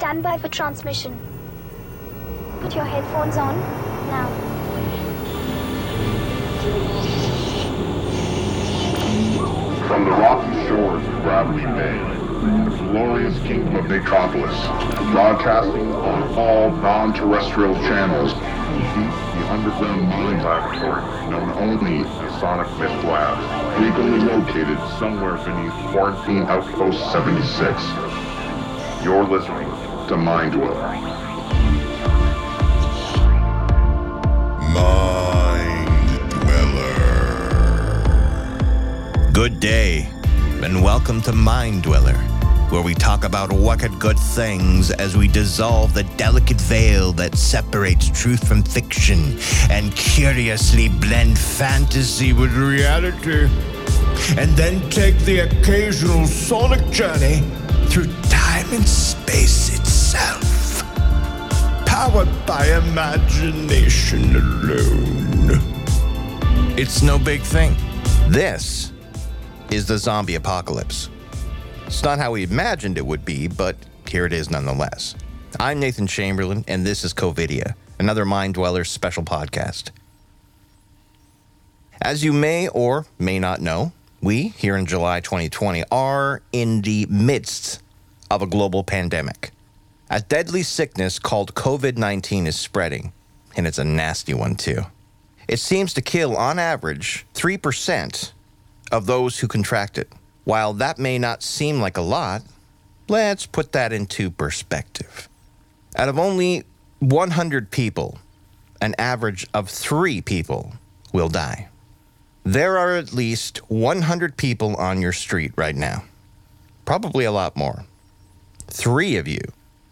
Stand by for transmission. Put your headphones on now. From the rocky shores of Gravity Bay, the glorious kingdom of Metropolis, broadcasting on all non-terrestrial channels, the underground mines laboratory known only as Sonic Mist Labs, frequently located somewhere beneath Quarantine Outpost 76. You're listening to Mind Dweller. Mind Dweller. Good day, and welcome to Mind Dweller, where we talk about wicked good things as we dissolve the delicate veil that separates truth from fiction and curiously blend fantasy with reality. And then take the occasional sonic journey through time and space itself. Powered by imagination alone. It's no big thing. This is the zombie apocalypse. It's not how we imagined it would be, but here it is nonetheless. I'm Nathan Chamberland, and this is Covidia, another Mind Dwellers special podcast. As you may or may not know, we here in July 2020 are in the midst of a global pandemic. A deadly sickness called COVID 19 is spreading, and it's a nasty one too. It seems to kill, on average, 3% of those who contract it. While that may not seem like a lot, let's put that into perspective. Out of only 100 people, an average of three people will die. There are at least 100 people on your street right now. Probably a lot more. Three of you,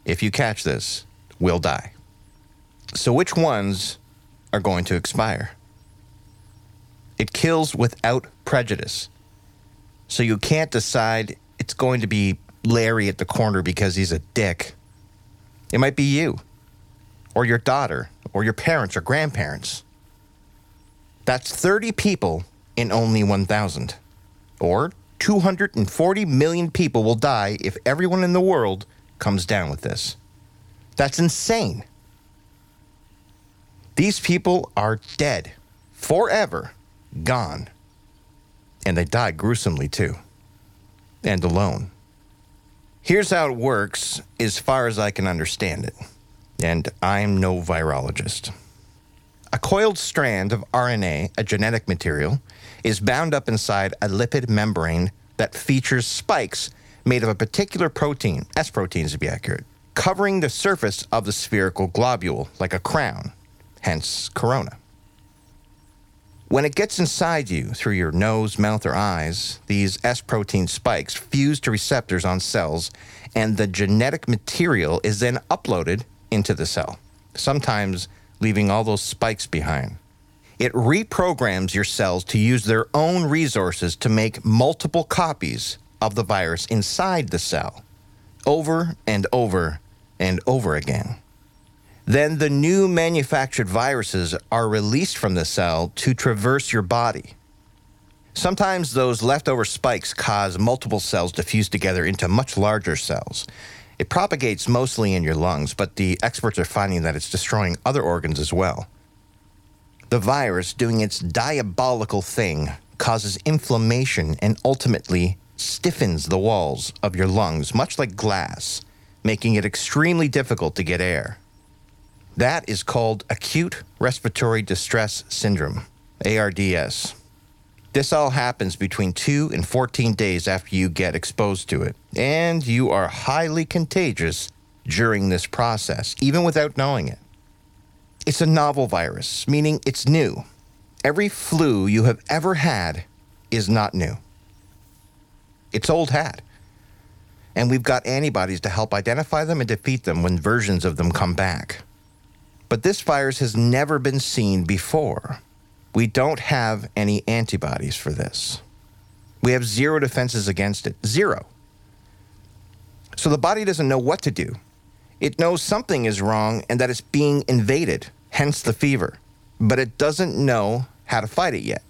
if you catch this, will die. So, which ones are going to expire? It kills without prejudice. So, you can't decide it's going to be Larry at the corner because he's a dick. It might be you, or your daughter, or your parents or grandparents. That's 30 people in only 1,000. Or 240 million people will die if everyone in the world comes down with this. That's insane. These people are dead, forever gone. And they die gruesomely too, and alone. Here's how it works as far as I can understand it. And I'm no virologist. A coiled strand of RNA, a genetic material, is bound up inside a lipid membrane that features spikes made of a particular protein, S proteins to be accurate, covering the surface of the spherical globule like a crown, hence corona. When it gets inside you through your nose, mouth, or eyes, these S protein spikes fuse to receptors on cells, and the genetic material is then uploaded into the cell, sometimes leaving all those spikes behind. It reprograms your cells to use their own resources to make multiple copies of the virus inside the cell, over and over and over again. Then the new manufactured viruses are released from the cell to traverse your body. Sometimes those leftover spikes cause multiple cells to fuse together into much larger cells. It propagates mostly in your lungs, but the experts are finding that it's destroying other organs as well. The virus, doing its diabolical thing, causes inflammation and ultimately stiffens the walls of your lungs, much like glass, making it extremely difficult to get air. That is called acute respiratory distress syndrome, ARDS. This all happens between 2 and 14 days after you get exposed to it, and you are highly contagious during this process, even without knowing it. It's a novel virus, meaning it's new. Every flu you have ever had is not new. It's old hat. And we've got antibodies to help identify them and defeat them when versions of them come back. But this virus has never been seen before. We don't have any antibodies for this. We have zero defenses against it. Zero. So the body doesn't know what to do. It knows something is wrong and that it's being invaded, hence the fever, but it doesn't know how to fight it yet.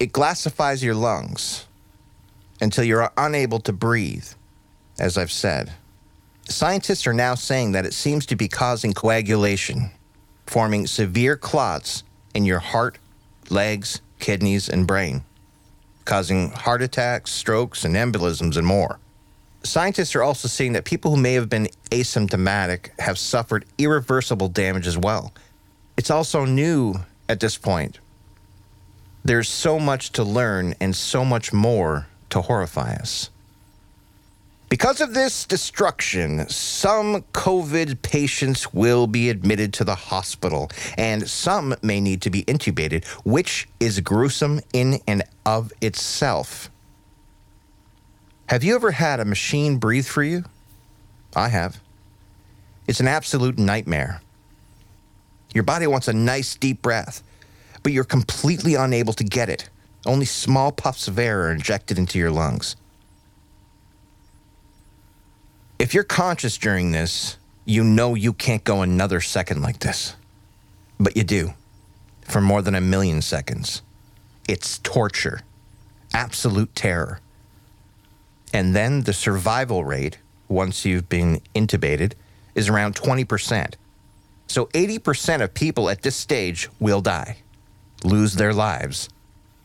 It glassifies your lungs until you're unable to breathe, as I've said. Scientists are now saying that it seems to be causing coagulation, forming severe clots in your heart, legs, kidneys, and brain, causing heart attacks, strokes, and embolisms, and more. Scientists are also seeing that people who may have been asymptomatic have suffered irreversible damage as well. It's also new at this point. There's so much to learn and so much more to horrify us. Because of this destruction, some COVID patients will be admitted to the hospital, and some may need to be intubated, which is gruesome in and of itself. Have you ever had a machine breathe for you? I have. It's an absolute nightmare. Your body wants a nice deep breath, but you're completely unable to get it. Only small puffs of air are injected into your lungs. If you're conscious during this, you know you can't go another second like this. But you do, for more than a million seconds. It's torture, absolute terror. And then the survival rate, once you've been intubated, is around 20%. So 80% of people at this stage will die, lose their lives,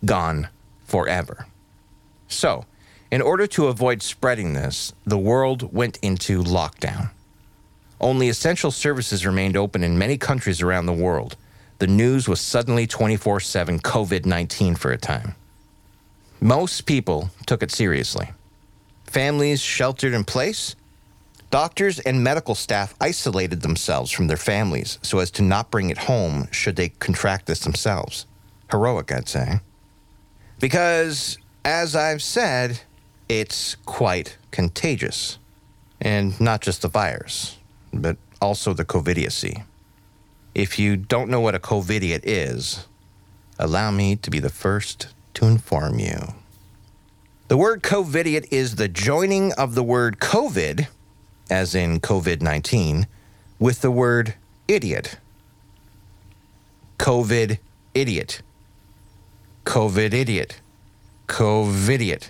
gone forever. So, in order to avoid spreading this, the world went into lockdown. Only essential services remained open in many countries around the world. The news was suddenly 24 7 COVID 19 for a time. Most people took it seriously. Families sheltered in place. Doctors and medical staff isolated themselves from their families so as to not bring it home should they contract this themselves. Heroic, I'd say. Because, as I've said, it's quite contagious. And not just the virus, but also the covidiacy. If you don't know what a covidiot is, allow me to be the first to inform you. The word covidiot is the joining of the word COVID, as in COVID 19, with the word idiot. COVID idiot. COVID idiot. COVIDiot.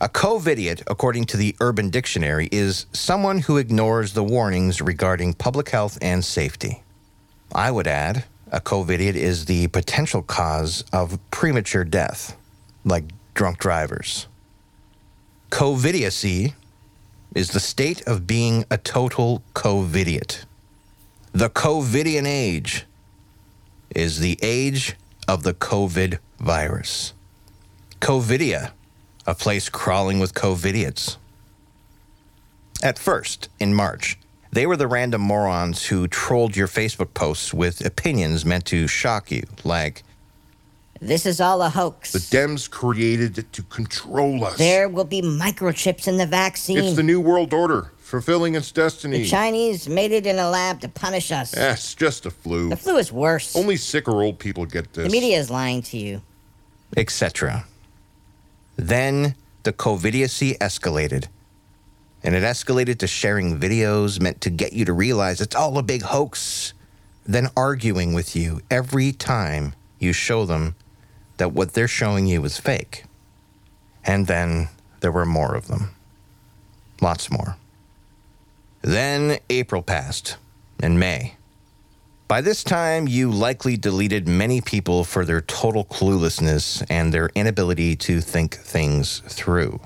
A COVIDiot, according to the Urban Dictionary, is someone who ignores the warnings regarding public health and safety. I would add, a COVIDiot is the potential cause of premature death, like drunk drivers. Covidiacy is the state of being a total covidiot. The Covidian age is the age of the COVID virus. Covidia, a place crawling with covidiots. At first, in March, they were the random morons who trolled your Facebook posts with opinions meant to shock you, like, This is all a hoax. The Dems created it to control us. there will be microchips in the vaccine. It's the New World Order, fulfilling its destiny. The Chinese made it in a lab to punish us. Yes, it's just a flu. The flu is worse. Only sick or old people get this. the media is lying to you. etc. Then the covidiacy escalated. And it escalated to sharing videos meant to get you to realize it's all a big hoax, then arguing with you every time you show them that what they're showing you is fake. And then there were more of them. Lots more. Then April passed, and May. By this time, you likely deleted many people for their total cluelessness and their inability to think things through.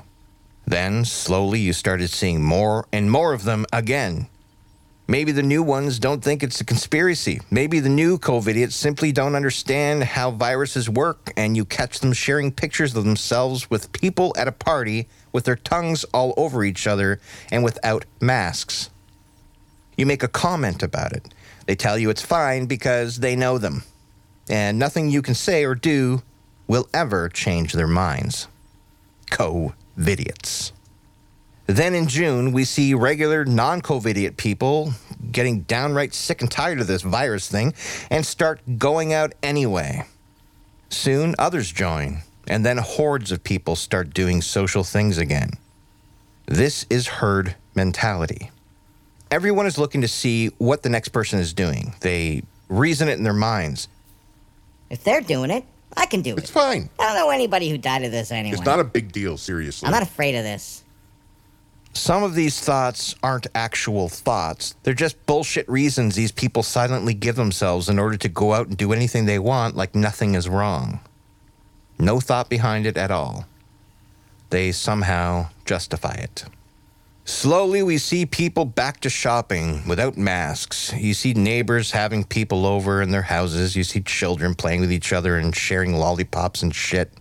Then, slowly, you started seeing more and more of them again. Maybe the new ones don't think it's a conspiracy. Maybe the new COVIDiots simply don't understand how viruses work, and you catch them sharing pictures of themselves with people at a party with their tongues all over each other and without masks. You make a comment about it. They tell you it's fine because they know them. And nothing you can say or do will ever change their minds. COVIDiots. Then in June, we see regular non COVIDiot people getting downright sick and tired of this virus thing and start going out anyway. Soon, others join, and then hordes of people start doing social things again. This is herd mentality. Everyone is looking to see what the next person is doing. They reason it in their minds. If they're doing it, I can do it. It's fine. I don't know anybody who died of this anyway. It's not a big deal, seriously. I'm not afraid of this. Some of these thoughts aren't actual thoughts. They're just bullshit reasons these people silently give themselves in order to go out and do anything they want like nothing is wrong. No thought behind it at all. They somehow justify it. Slowly, we see people back to shopping without masks. You see neighbors having people over in their houses. You see children playing with each other and sharing lollipops and shit.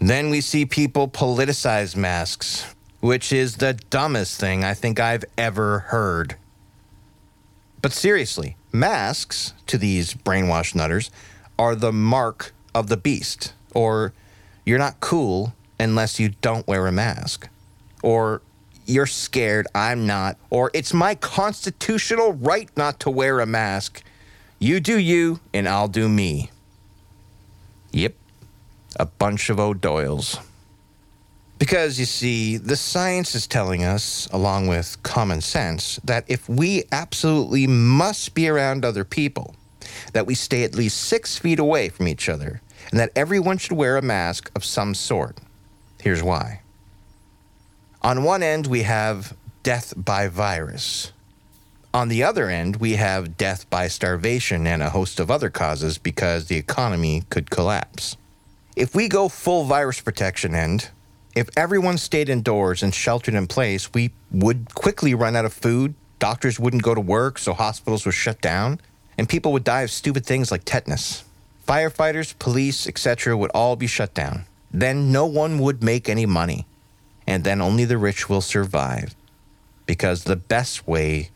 Then we see people politicize masks, which is the dumbest thing I think I've ever heard. But seriously, masks to these brainwashed nutters are the mark of the beast. Or you're not cool unless you don't wear a mask. Or you're scared, I'm not. Or it's my constitutional right not to wear a mask. You do you, and I'll do me. Yep, a bunch of O'Doyles. Because you see, the science is telling us, along with common sense, that if we absolutely must be around other people, that we stay at least six feet away from each other, and that everyone should wear a mask of some sort. Here's why. On one end, we have death by virus. On the other end, we have death by starvation and a host of other causes because the economy could collapse. If we go full virus protection end, if everyone stayed indoors and sheltered in place, we would quickly run out of food, doctors wouldn't go to work, so hospitals would shut down, and people would die of stupid things like tetanus. Firefighters, police, etc. would all be shut down. Then no one would make any money and then only the rich will survive. Because the best way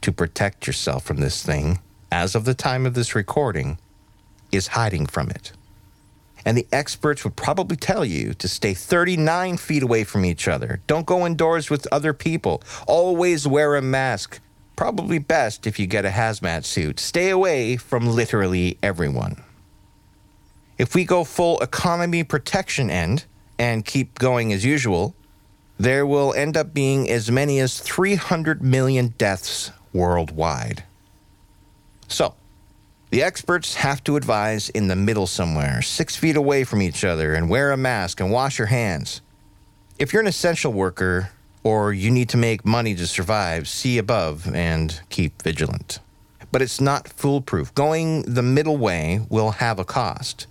to protect yourself from this thing, as of the time of this recording, is hiding from it. And the experts would probably tell you to stay 39 feet away from each other. Don't go indoors with other people. Always wear a mask. Probably best if you get a hazmat suit. Stay away from literally everyone. If we go full economy protection end and keep going as usual, there will end up being as many as 300 million deaths worldwide. So, the experts have to advise in the middle somewhere, six feet away from each other, and wear a mask and wash your hands. If you're an essential worker or you need to make money to survive, see above and keep vigilant. But it's not foolproof. Going the middle way will have a cost.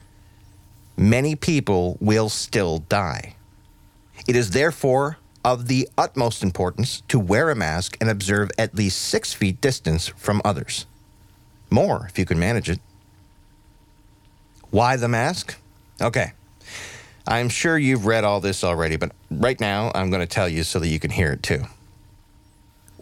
Many people will still die. It is therefore of the utmost importance to wear a mask and observe at least six feet distance from others. More if you can manage it. Why the mask? Okay. I'm sure you've read all this already, but right now I'm going to tell you so that you can hear it too.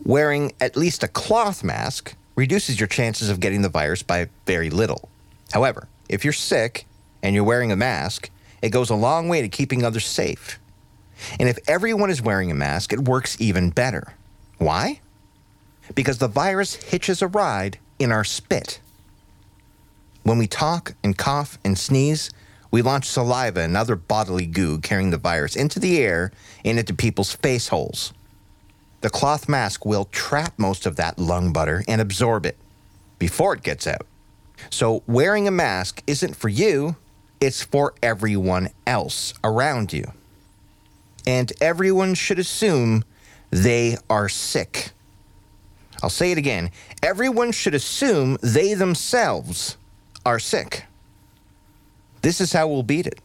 Wearing at least a cloth mask reduces your chances of getting the virus by very little. However, if you're sick and you're wearing a mask, it goes a long way to keeping others safe. And if everyone is wearing a mask, it works even better. Why? Because the virus hitches a ride in our spit. When we talk and cough and sneeze, we launch saliva and other bodily goo carrying the virus into the air and into people's face holes. The cloth mask will trap most of that lung butter and absorb it before it gets out. So, wearing a mask isn't for you, it's for everyone else around you and everyone should assume they are sick. I'll say it again. Everyone should assume they themselves are sick. This is how we'll beat it.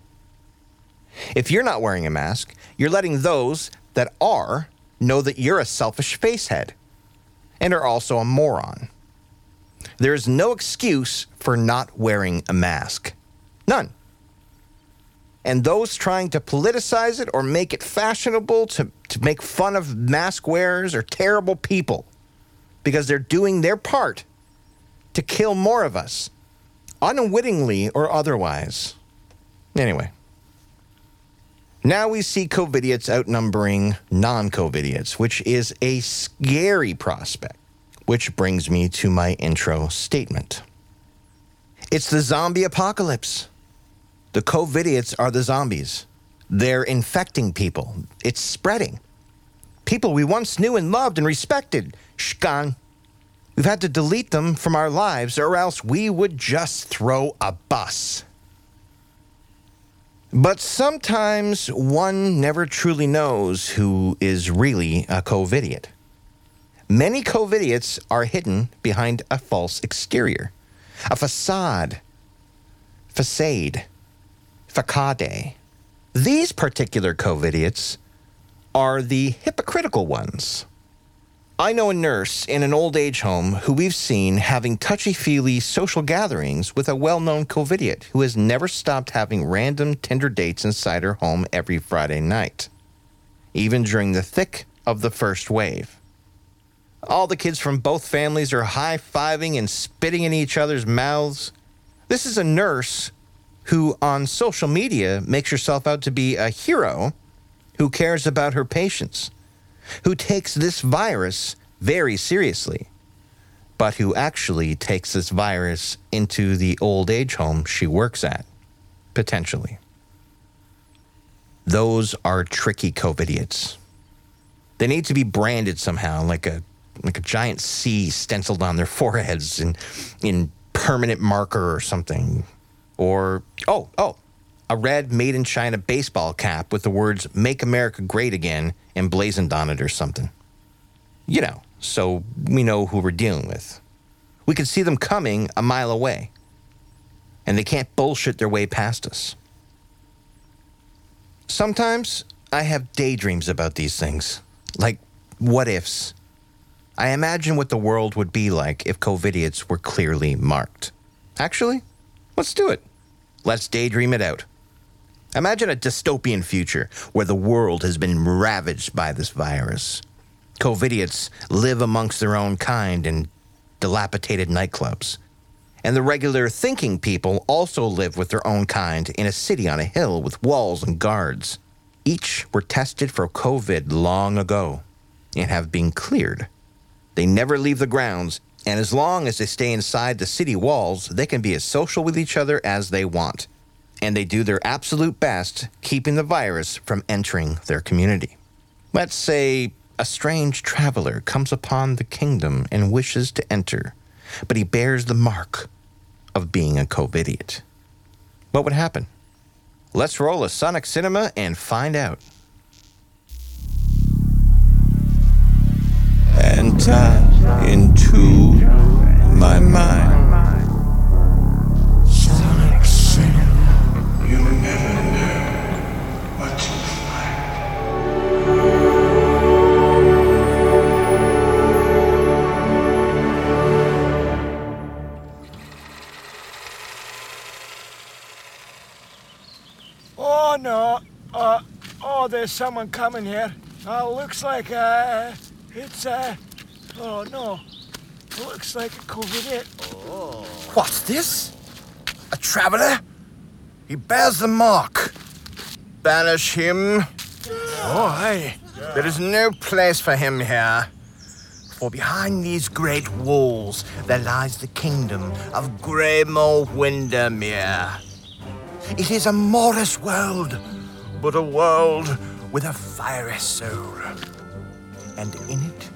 If you're not wearing a mask, you're letting those that are know that you're a selfish facehead and are also a moron. There is no excuse for not wearing a mask. None and those trying to politicize it or make it fashionable to, to make fun of mask wearers are terrible people because they're doing their part to kill more of us, unwittingly or otherwise. Anyway, now we see COVIDiots outnumbering non COVIDiots, which is a scary prospect, which brings me to my intro statement. It's the zombie apocalypse. The COVIDiots are the zombies. They're infecting people. It's spreading. People we once knew and loved and respected, shkan. We've had to delete them from our lives, or else we would just throw a bus. But sometimes one never truly knows who is really a COVIDiot. Many COVIDiots are hidden behind a false exterior, a facade, facade, facade. These particular COVIDiots are the hypocritical ones. I know a nurse in an old age home who we've seen having touchy feely social gatherings with a well known COVIDiot who has never stopped having random Tinder dates inside her home every Friday night, even during the thick of the first wave. All the kids from both families are high fiving and spitting in each other's mouths. This is a nurse who, on social media, makes herself out to be a hero who cares about her patients who takes this virus very seriously, but who actually takes this virus into the old age home she works at, potentially. Those are tricky COVIDiots. They need to be branded somehow, like a like a giant C stenciled on their foreheads in in permanent marker or something. Or oh, oh, a red made in China baseball cap with the words Make America Great Again emblazoned on it or something. You know, so we know who we're dealing with. We can see them coming a mile away, and they can't bullshit their way past us. Sometimes I have daydreams about these things, like what ifs. I imagine what the world would be like if COVIDiots were clearly marked. Actually, let's do it. Let's daydream it out. Imagine a dystopian future where the world has been ravaged by this virus. COVIDiots live amongst their own kind in dilapidated nightclubs. And the regular thinking people also live with their own kind in a city on a hill with walls and guards. Each were tested for COVID long ago and have been cleared. They never leave the grounds, and as long as they stay inside the city walls, they can be as social with each other as they want and they do their absolute best keeping the virus from entering their community. Let's say a strange traveler comes upon the kingdom and wishes to enter, but he bears the mark of being a COVIDiot. What would happen? Let's roll a SonicCinema and find out. Enter into my mind. Oh no! Uh, oh, there's someone coming here. Uh, looks like uh, it's uh, oh no, looks like a COVID. Oh. What's this? A traveler? He bears the mark. Banish him. Oh, hey. There is no place for him here. For behind these great walls there lies the kingdom of Greymore Windermere. It is a Morris world, but a world with a fiery soul. And in it,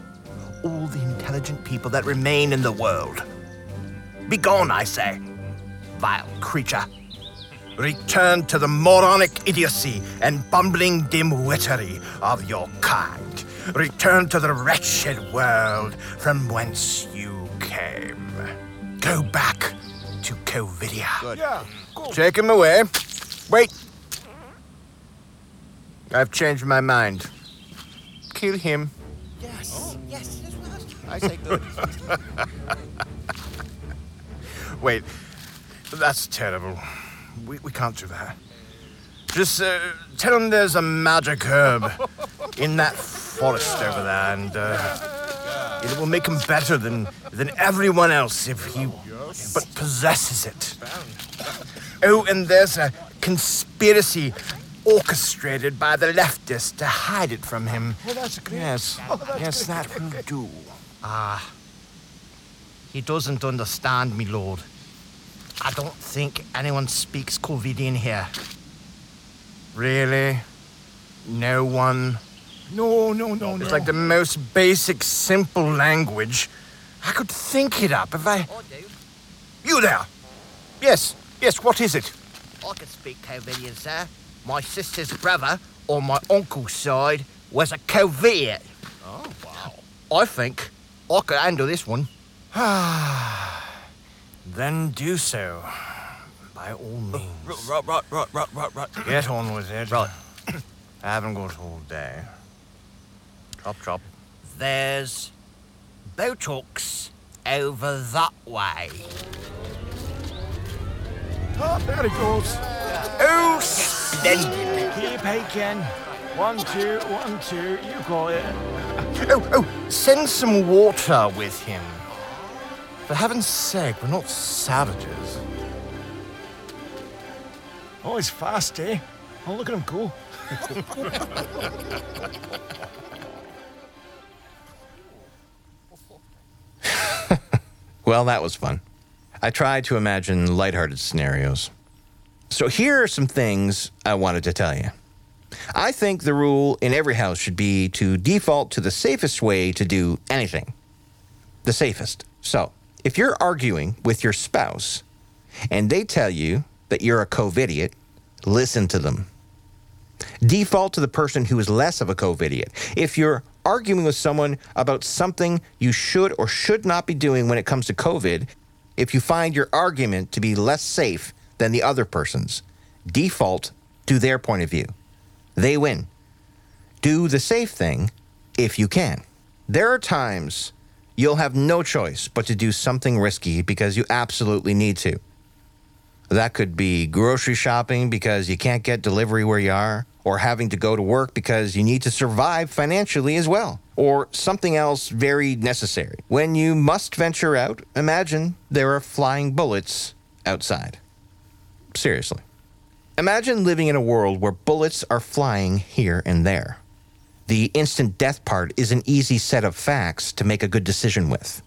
all the intelligent people that remain in the world. Begone, I say, vile creature. Return to the moronic idiocy and bumbling dimwittery of your kind. Return to the wretched world from whence you came. Go back to Covidia. Yeah, go. Take him away. Wait. I've changed my mind. Kill him. Yes, yes, that's what I was I say good. Wait, that's terrible. We, we can't do that. Just uh, tell him there's a magic herb in that forest over there, and uh, it will make him better than, than everyone else if he but possesses it. Oh, and there's a conspiracy orchestrated by the leftists to hide it from him. Oh, that's great. Yes, Oh, that's yes, good, that will do. Ah, he doesn't understand me, Lord. I don't think anyone speaks Covidian here. Really? No one? No, no, no, no. It's like the most basic, simple language. I could think it up if I. I do. You there? Yes, yes, what is it? I can speak Covidian, sir. My sister's brother on my uncle's side was a Covidiot. Oh, wow. I think I could handle this one. then do so. By all uh, means. Right, right, right, right, right, right. Get on with it. Right. I haven't got all day. Chop, chop. There's Botox over that way. Oh, there he goes. Oh, splendid. Keep hiking. One, two, one, two. You got it. Oh, oh, send some water with him. For heaven's sake, we're not savages. Oh, he's fast, eh? Oh, look at him go. Well, that was fun. I tried to imagine lighthearted scenarios. So here are some things I wanted to tell you. I think the rule in every house should be to default to the safest way to do anything. The safest. So, if you're arguing with your spouse and they tell you that you're a COVIDiot, listen to them. Default to the person who is less of a COVIDiot. If you're arguing with someone about something you should or should not be doing when it comes to COVID, if you find your argument to be less safe than the other person's, default to their point of view. They win. Do the safe thing if you can. There are times you'll have no choice but to do something risky because you absolutely need to. That could be grocery shopping because you can't get delivery where you are, or having to go to work because you need to survive financially as well, or something else very necessary. When you must venture out, imagine there are flying bullets outside. Seriously. Imagine living in a world where bullets are flying here and there. The instant death part is an easy set of facts to make a good decision with.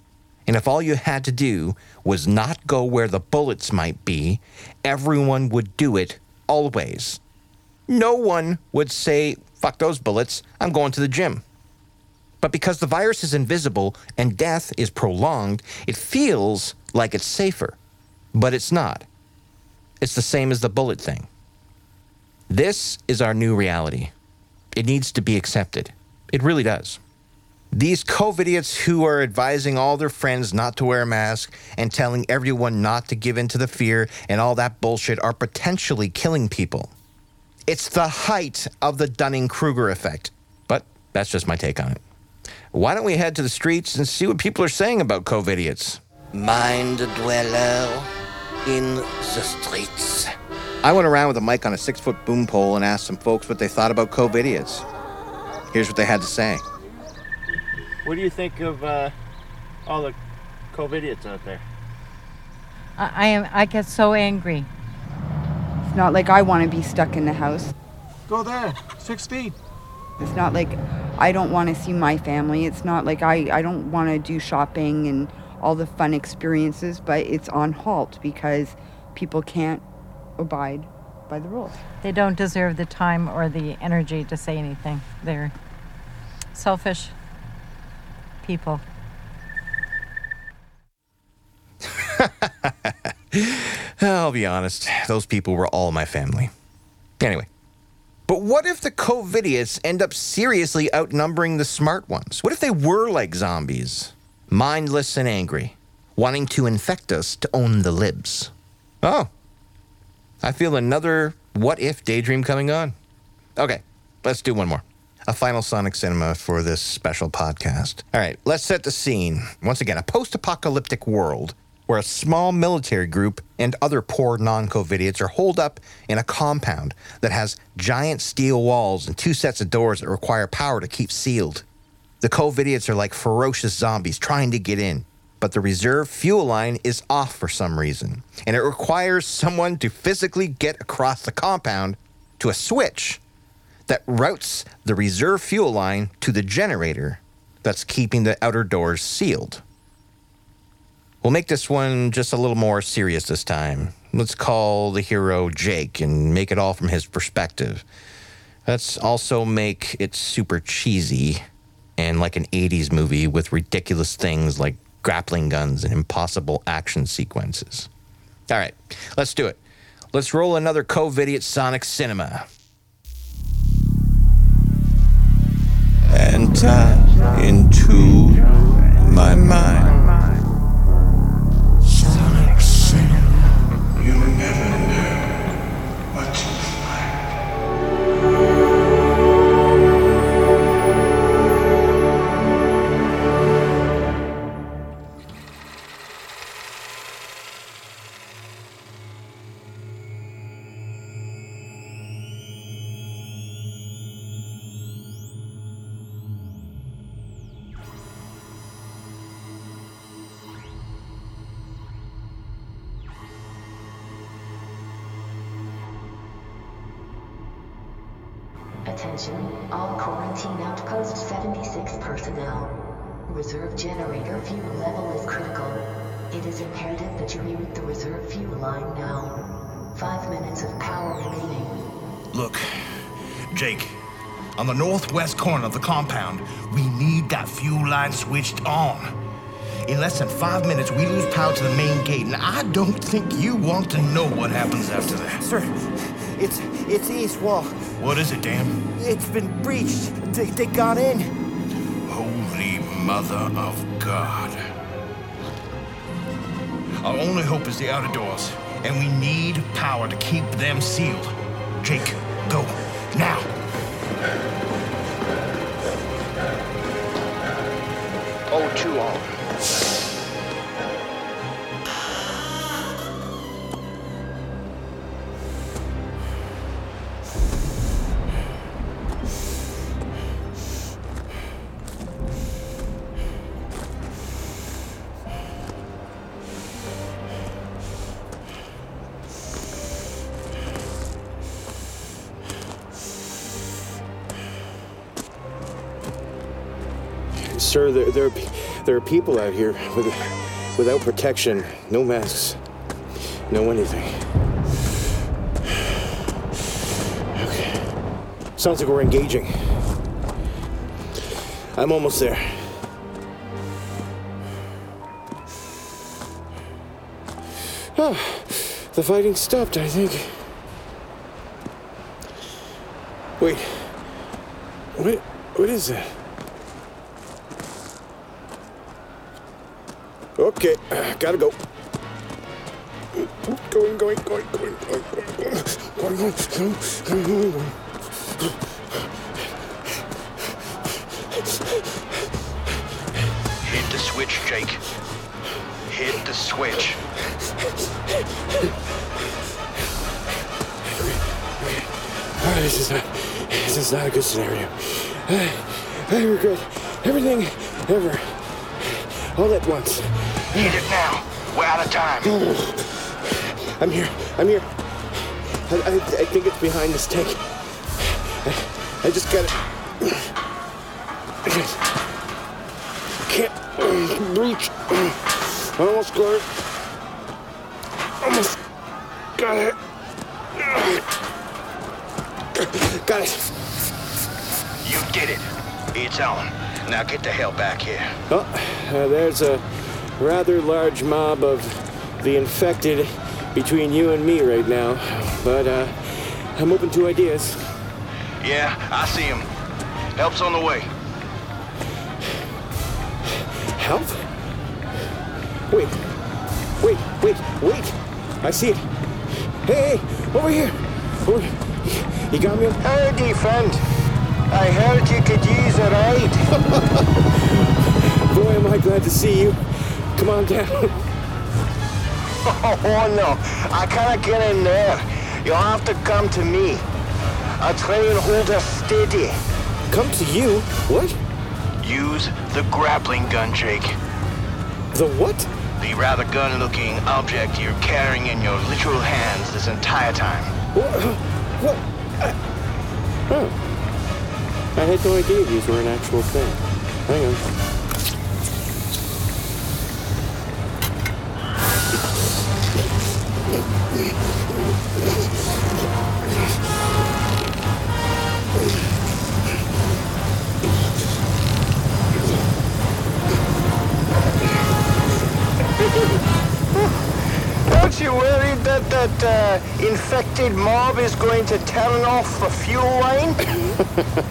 And if all you had to do was not go where the bullets might be, everyone would do it always. No one would say, fuck those bullets, I'm going to the gym. But because the virus is invisible and death is prolonged, it feels like it's safer. But it's not. It's the same as the bullet thing. This is our new reality. It needs to be accepted. It really does. These COVIDiots who are advising all their friends not to wear a mask and telling everyone not to give in to the fear and all that bullshit are potentially killing people. It's the height of the Dunning Kruger effect. But that's just my take on it. Why don't we head to the streets and see what people are saying about COVIDiots? Mind dweller in the streets. I went around with a mic on a six foot boom pole and asked some folks what they thought about COVIDiots. Here's what they had to say. What do you think of uh, all the COVIDiots out there? I, I am. I get so angry. It's not like I want to be stuck in the house. Go there. Six feet. It's not like I don't want to see my family. It's not like I, I don't want to do shopping and all the fun experiences, but it's on halt because people can't abide by the rules. They don't deserve the time or the energy to say anything. They're selfish people. I'll be honest, those people were all my family. Anyway, but what if the COVIDiots end up seriously outnumbering the smart ones? What if they were like zombies? Mindless and angry, wanting to infect us to own the libs. Oh, I feel another what if daydream coming on. Okay, let's do one more. A final SonicCinema for this special podcast. All right, let's set the scene. Once again, a post apocalyptic world where a small military group and other poor non COVIDiots are holed up in a compound that has giant steel walls and two sets of doors that require power to keep sealed. The COVIDiots are like ferocious zombies trying to get in, but the reserve fuel line is off for some reason, and it requires someone to physically get across the compound to a switch that routes the reserve fuel line to the generator that's keeping the outer doors sealed. We'll make this one just a little more serious this time. Let's call the hero Jake and make it all from his perspective. Let's also make it super cheesy and like an 80s movie with ridiculous things like grappling guns and impossible action sequences. All right, let's do it. Let's roll another COVID at SonicCinema. Enter into my mind. Attention, all quarantine outpost 76 personnel. Reserve generator fuel level is critical. It is imperative that you reroute the reserve fuel line now. Five minutes of power remaining. Look, Jake, on the northwest corner of the compound, we need that fuel line switched on. In less than five minutes, we lose power to the main gate, and I don't think you want to know what happens after that. Sir, it's it's east wall. What is it, Dan? It's been breached. They, they got in. Holy Mother of God. Our only hope is the outer doors, and we need power to keep them sealed. Jake, go. Now. Oh, two all. There are people out here with, without protection, no masks, no anything. Okay. Sounds like we're engaging. I'm almost there. Oh, the fighting stopped, I think. Wait. What? What is that? Okay, gotta go. Going, going, going, going, going, going, going, going, going, going, going. Hit the switch, Jake. Hit the switch. Ah, this is not, this is not a good scenario. I, I regret everything ever, all at once. Hit it now. We're out of time. I'm here. I'm here. I, I, I think it's behind this tank. I, I just got it. I can't reach. I almost got it. Almost got it. Got it. You did it. It's on. Now get the hell back here. Oh, uh, there's a rather large mob of the infected between you and me right now. But uh, I'm open to ideas. Yeah, I see him. Help's on the way. Help? Wait, wait, wait, wait! I see it. Hey, hey, over here! Over here. You got me? Howdy, friend. I heard you could use a ride. Boy, am I glad to see you. Come on down. oh, no. I can't get in there. You'll have to come to me. I'll try and hold her steady. Come to you? What? Use the grappling gun, Jake. The what? The rather gun-looking object you're carrying in your literal hands this entire time. What? What? I... Oh. I had no idea these were an actual thing. Hang on. That that uh, infected mob is going to turn off the fuel line?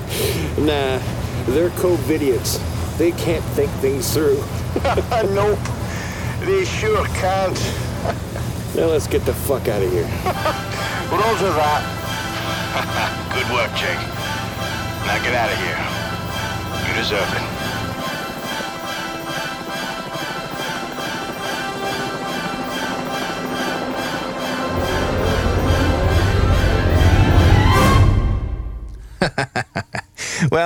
Nah, They're COVIDiots. They can't think things through. nope, they sure can't. Now let's get the fuck out of here. Roger that. Good work, Jake. Now get out of here. You deserve it.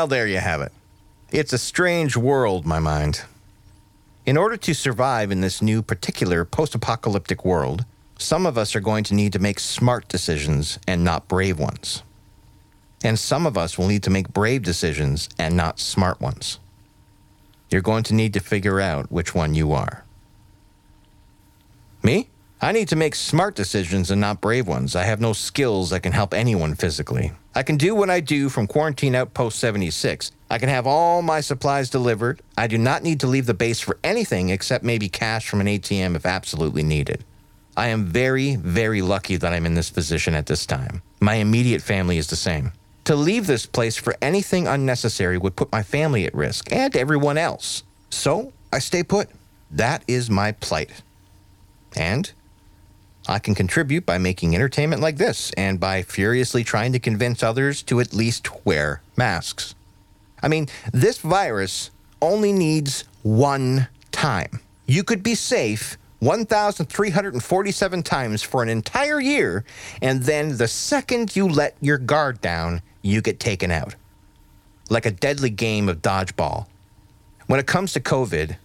Well, there you have it. It's a strange world, my mind. In order to survive in this new, particular post apocalyptic world, some of us are going to need to make smart decisions and not brave ones. And some of us will need to make brave decisions and not smart ones. You're going to need to figure out which one you are. Me? I need to make smart decisions and not brave ones. I have no skills that can help anyone physically. I can do what I do from Quarantine Outpost 76. I can have all my supplies delivered. I do not need to leave the base for anything except maybe cash from an ATM if absolutely needed. I am very, very lucky that I'm in this position at this time. My immediate family is the same. To leave this place for anything unnecessary would put my family at risk and everyone else. So I stay put. That is my plight. And I can contribute by making entertainment like this and by furiously trying to convince others to at least wear masks. I mean, this virus only needs one time. You could be safe 1,347 times for an entire year, and then the second you let your guard down, you get taken out. Like a deadly game of dodgeball. When it comes to COVID,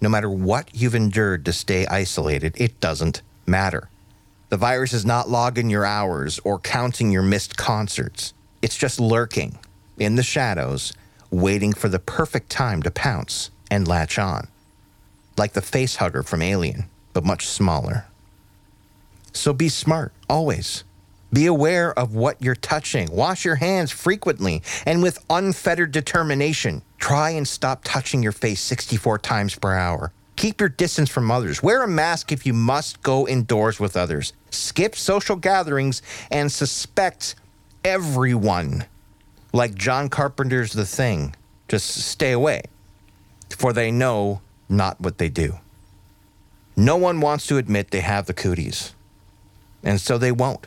no matter what you've endured to stay isolated, it doesn't matter. The virus is not logging your hours or counting your missed concerts. It's just lurking in the shadows, waiting for the perfect time to pounce and latch on. Like the face hugger from Alien, but much smaller. So be smart, always. Be aware of what you're touching. Wash your hands frequently and with unfettered determination. Try and stop touching your face 64 times per hour. Keep your distance from others. Wear a mask if you must go indoors with others. Skip social gatherings and suspect everyone. Like John Carpenter's The Thing. Just stay away, for they know not what they do. No one wants to admit they have the cooties, and so they won't.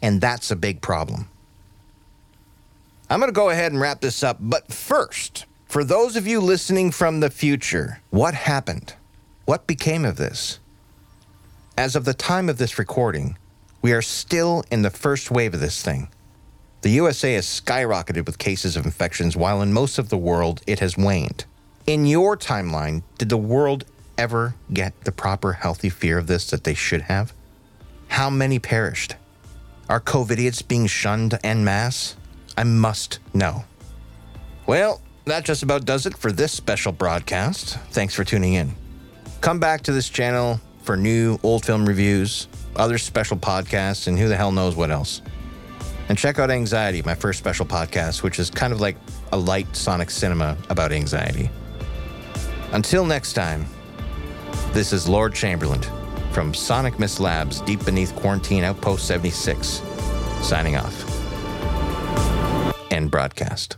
And that's a big problem. I'm going to go ahead and wrap this up, but first, for those of you listening from the future, what happened? What became of this? As of the time of this recording, we are still in the first wave of this thing. The USA has skyrocketed with cases of infections, while in most of the world it has waned. In your timeline, did the world ever get the proper healthy fear of this that they should have? How many perished? Are COVIDiots being shunned en masse? I must know. Well, that just about does it for this special broadcast. Thanks for tuning in. Come back to this channel for new old film reviews, other special podcasts, and who the hell knows what else. And check out Anxiety, my first special podcast, which is kind of like a light SonicCinema about anxiety. Until next time, this is Lord Chamberland from Sonic Mist Labs deep beneath Quarantine Outpost 76, signing off. End broadcast.